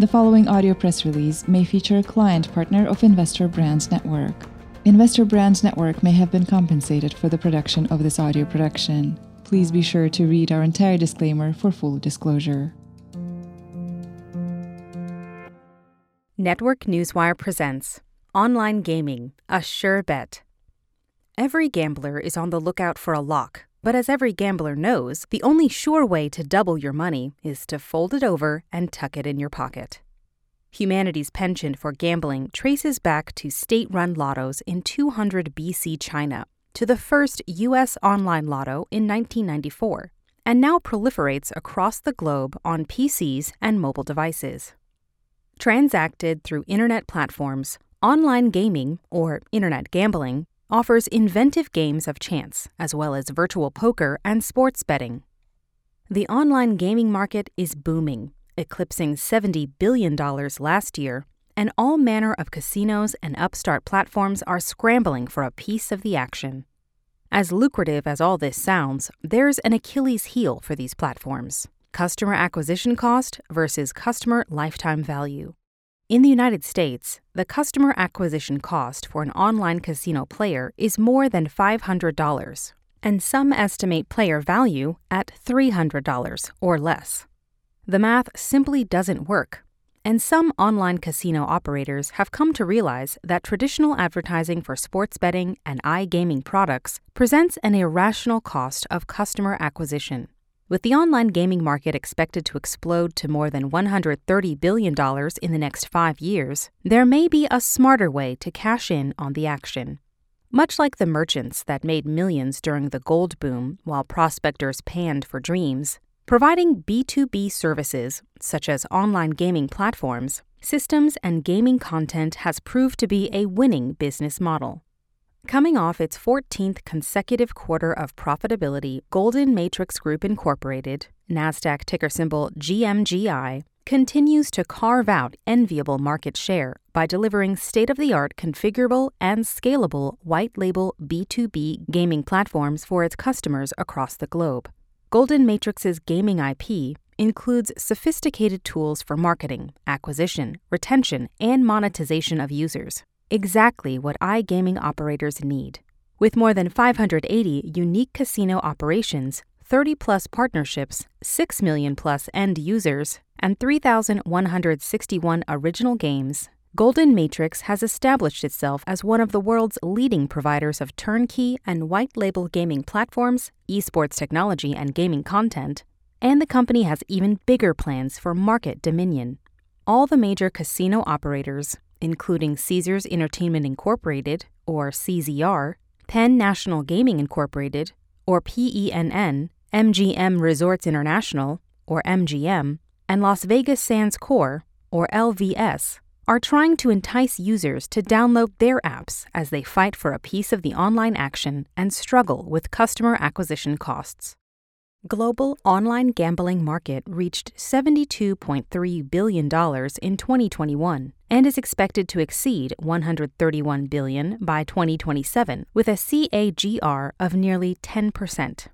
The following audio press release may feature a client partner of Investor Brands Network. Investor Brands Network may have been compensated for the production of this audio production. Please be sure to read our entire disclaimer for full disclosure. Network Newswire presents Online Gaming, a Sure Bet. Every gambler is on the lookout for a lock, but as every gambler knows, the only sure way to double your money is to fold it over and tuck it in your pocket. Humanity's penchant for gambling traces back to state run lottos in 200 BC China, to the first U.S. online lotto in 1994, and now proliferates across the globe on PCs and mobile devices. Transacted through internet platforms, online gaming, or internet gambling, offers inventive games of chance, as well as virtual poker and sports betting. The online gaming market is booming, eclipsing $70 billion last year, and all manner of casinos and upstart platforms are scrambling for a piece of the action. As lucrative as all this sounds, there's an Achilles heel for these platforms customer acquisition cost versus customer lifetime value. In the United States, the customer acquisition cost for an online casino player is more than $500, and some estimate player value at $300 or less. The math simply doesn't work, and some online casino operators have come to realize that traditional advertising for sports betting and iGaming products presents an irrational cost of customer acquisition. With the online gaming market expected to explode to more than $130 billion in the next five years, there may be a smarter way to cash in on the action. Much like the merchants that made millions during the gold boom while prospectors panned for dreams, providing B2B services, such as online gaming platforms, systems, and gaming content has proved to be a winning business model. Coming off its 14th consecutive quarter of profitability, Golden Matrix Group Incorporated, NASDAQ ticker symbol GMGI, continues to carve out enviable market share by delivering state of the art configurable and scalable white label B2B gaming platforms for its customers across the globe. Golden Matrix's gaming IP includes sophisticated tools for marketing, acquisition, retention, and monetization of users exactly what iGaming operators need. With more than 580 unique casino operations, 30 plus partnerships, 6 million plus end users, and 3,161 original games, Golden Matrix has established itself as one of the world's leading providers of turnkey and white label gaming platforms, esports technology, and gaming content, and the company has even bigger plans for market dominion. All the major casino operators, including Caesars Entertainment Incorporated, or CZR, Penn National Gaming Incorporated, or PENN, MGM Resorts International, or MGM, and Las Vegas Sands Corp, or LVS, are trying to entice users to download their apps as they fight for a piece of the online action and struggle with customer acquisition costs. Global online gambling market reached $72.3 billion in 2021 and is expected to exceed 131 billion by 2027 with a CAGR of nearly 10%.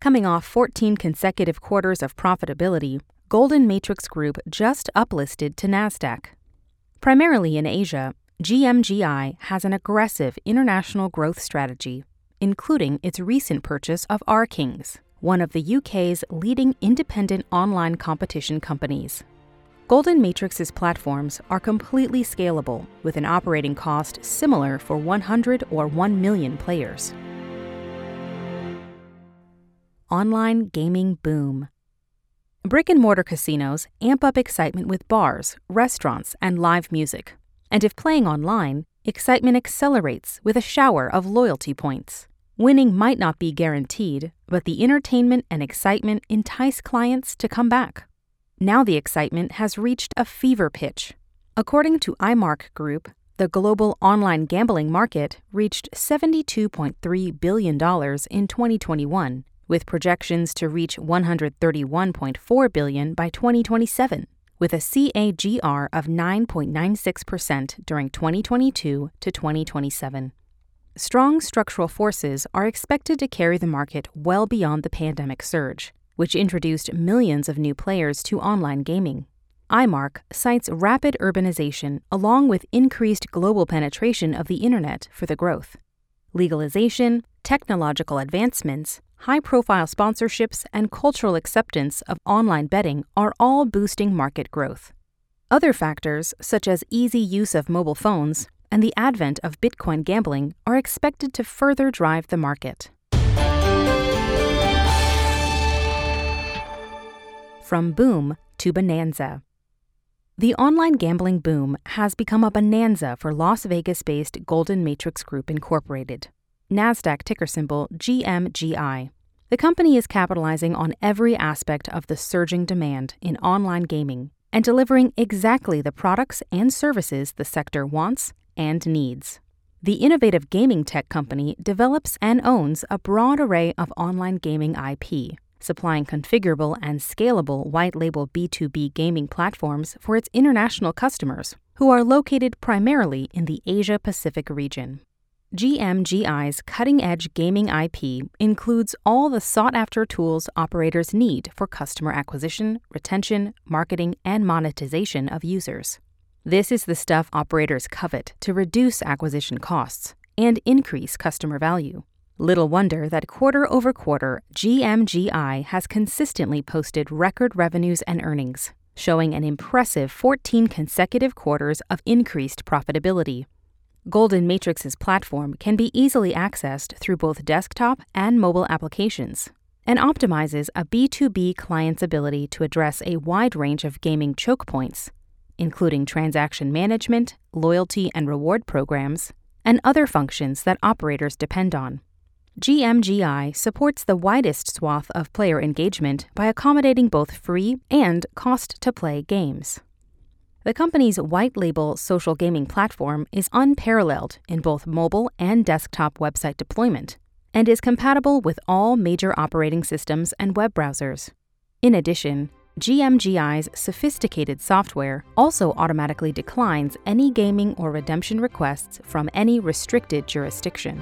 Coming off 14 consecutive quarters of profitability, Golden Matrix Group just uplisted to Nasdaq. Primarily in Asia, GMGI has an aggressive international growth strategy, including its recent purchase of RKings one of the UK's leading independent online competition companies. Golden Matrix's platforms are completely scalable with an operating cost similar for 100 or 1 million players. Online gaming boom. Brick and mortar casinos amp up excitement with bars, restaurants, and live music. And if playing online, excitement accelerates with a shower of loyalty points. Winning might not be guaranteed, but the entertainment and excitement entice clients to come back. Now the excitement has reached a fever pitch. According to IMARC Group, the global online gambling market reached $72.3 billion in 2021, with projections to reach 131.4 billion by 2027, with a CAGR of 9.96% during 2022 to 2027. Strong structural forces are expected to carry the market well beyond the pandemic surge, which introduced millions of new players to online gaming. IMARC cites rapid urbanization along with increased global penetration of the internet for the growth. Legalization, technological advancements, high profile sponsorships, and cultural acceptance of online betting are all boosting market growth. Other factors, such as easy use of mobile phones and the advent of Bitcoin gambling, are expected to further drive the market. From boom to bonanza. The online gambling boom has become a bonanza for Las Vegas based Golden Matrix Group Incorporated, NASDAQ ticker symbol GMGI. The company is capitalizing on every aspect of the surging demand in online gaming and delivering exactly the products and services the sector wants and needs. The innovative gaming tech company develops and owns a broad array of online gaming IP supplying configurable and scalable white label B2B gaming platforms for its international customers, who are located primarily in the Asia Pacific region. GMGI's cutting edge gaming IP includes all the sought after tools operators need for customer acquisition, retention, marketing, and monetization of users. This is the stuff operators covet to reduce acquisition costs and increase customer value. Little wonder that quarter over quarter, GMGI has consistently posted record revenues and earnings, showing an impressive 14 consecutive quarters of increased profitability. Golden Matrix's platform can be easily accessed through both desktop and mobile applications and optimizes a B2B client's ability to address a wide range of gaming choke points, including transaction management, loyalty and reward programs, and other functions that operators depend on. GMGI supports the widest swath of player engagement by accommodating both free and cost to play games. The company's white label social gaming platform is unparalleled in both mobile and desktop website deployment and is compatible with all major operating systems and web browsers. In addition, GMGI's sophisticated software also automatically declines any gaming or redemption requests from any restricted jurisdiction.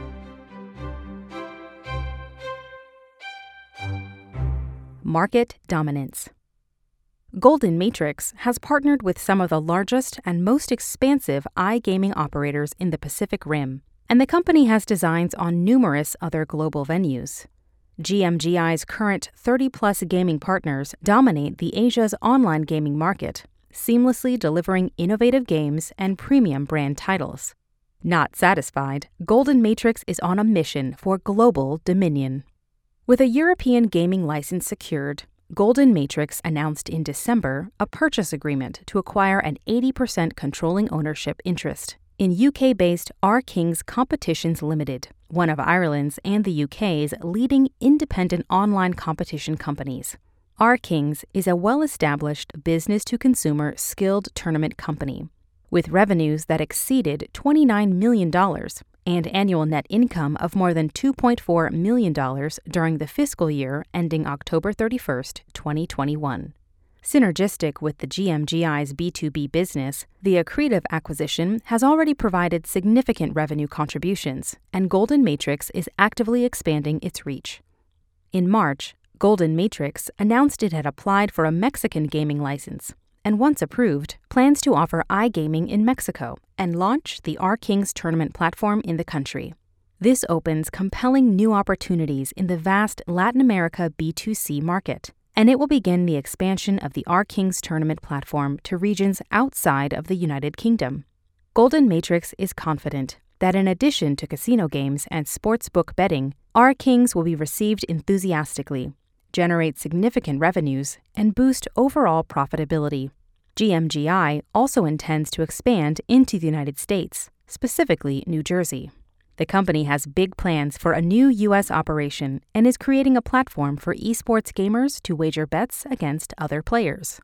Market Dominance Golden Matrix has partnered with some of the largest and most expansive iGaming operators in the Pacific Rim, and the company has designs on numerous other global venues. GMGI's current 30 plus gaming partners dominate the Asia's online gaming market, seamlessly delivering innovative games and premium brand titles. Not satisfied, Golden Matrix is on a mission for global dominion. With a European gaming license secured, Golden Matrix announced in December a purchase agreement to acquire an 80% controlling ownership interest in UK based RKings Competitions Limited, one of Ireland's and the UK's leading independent online competition companies. RKings is a well established business to consumer skilled tournament company with revenues that exceeded $29 million and annual net income of more than $2.4 million during the fiscal year ending October 31, 2021. Synergistic with the GMGI's B2B business, the accretive acquisition has already provided significant revenue contributions, and Golden Matrix is actively expanding its reach. In March, Golden Matrix announced it had applied for a Mexican gaming license, and once approved, plans to offer iGaming in Mexico and launch the RKings tournament platform in the country. This opens compelling new opportunities in the vast Latin America B2C market, and it will begin the expansion of the RKings tournament platform to regions outside of the United Kingdom. Golden Matrix is confident that in addition to casino games and sportsbook betting, RKings will be received enthusiastically, generate significant revenues, and boost overall profitability. GMGI also intends to expand into the United States, specifically New Jersey. The company has big plans for a new U.S. operation and is creating a platform for esports gamers to wager bets against other players.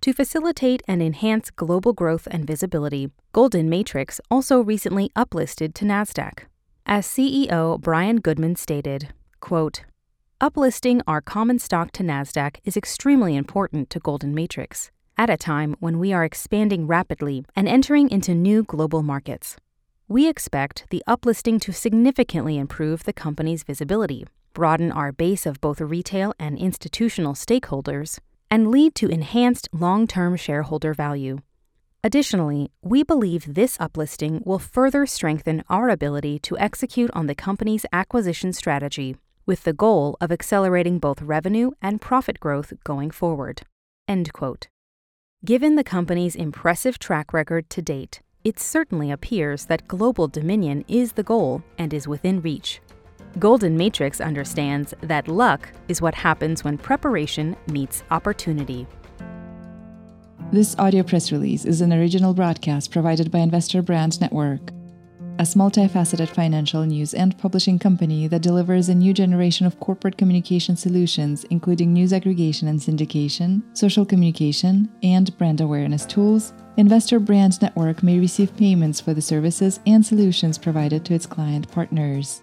To facilitate and enhance global growth and visibility, Golden Matrix also recently uplisted to NASDAQ. As CEO Brian Goodman stated, quote, Uplisting our common stock to NASDAQ is extremely important to Golden Matrix at a time when we are expanding rapidly and entering into new global markets. We expect the uplisting to significantly improve the company's visibility, broaden our base of both retail and institutional stakeholders, and lead to enhanced long term shareholder value. Additionally, we believe this uplisting will further strengthen our ability to execute on the company's acquisition strategy with the goal of accelerating both revenue and profit growth going forward. End quote. Given the company's impressive track record to date, it certainly appears that global dominion is the goal and is within reach. Golden Matrix understands that luck is what happens when preparation meets opportunity. This audio press release is an original broadcast provided by Investor Brand Network, a multifaceted financial news and publishing company that delivers a new generation of corporate communication solutions, including news aggregation and syndication, social communication, and brand awareness tools. Investor Brand Network may receive payments for the services and solutions provided to its client partners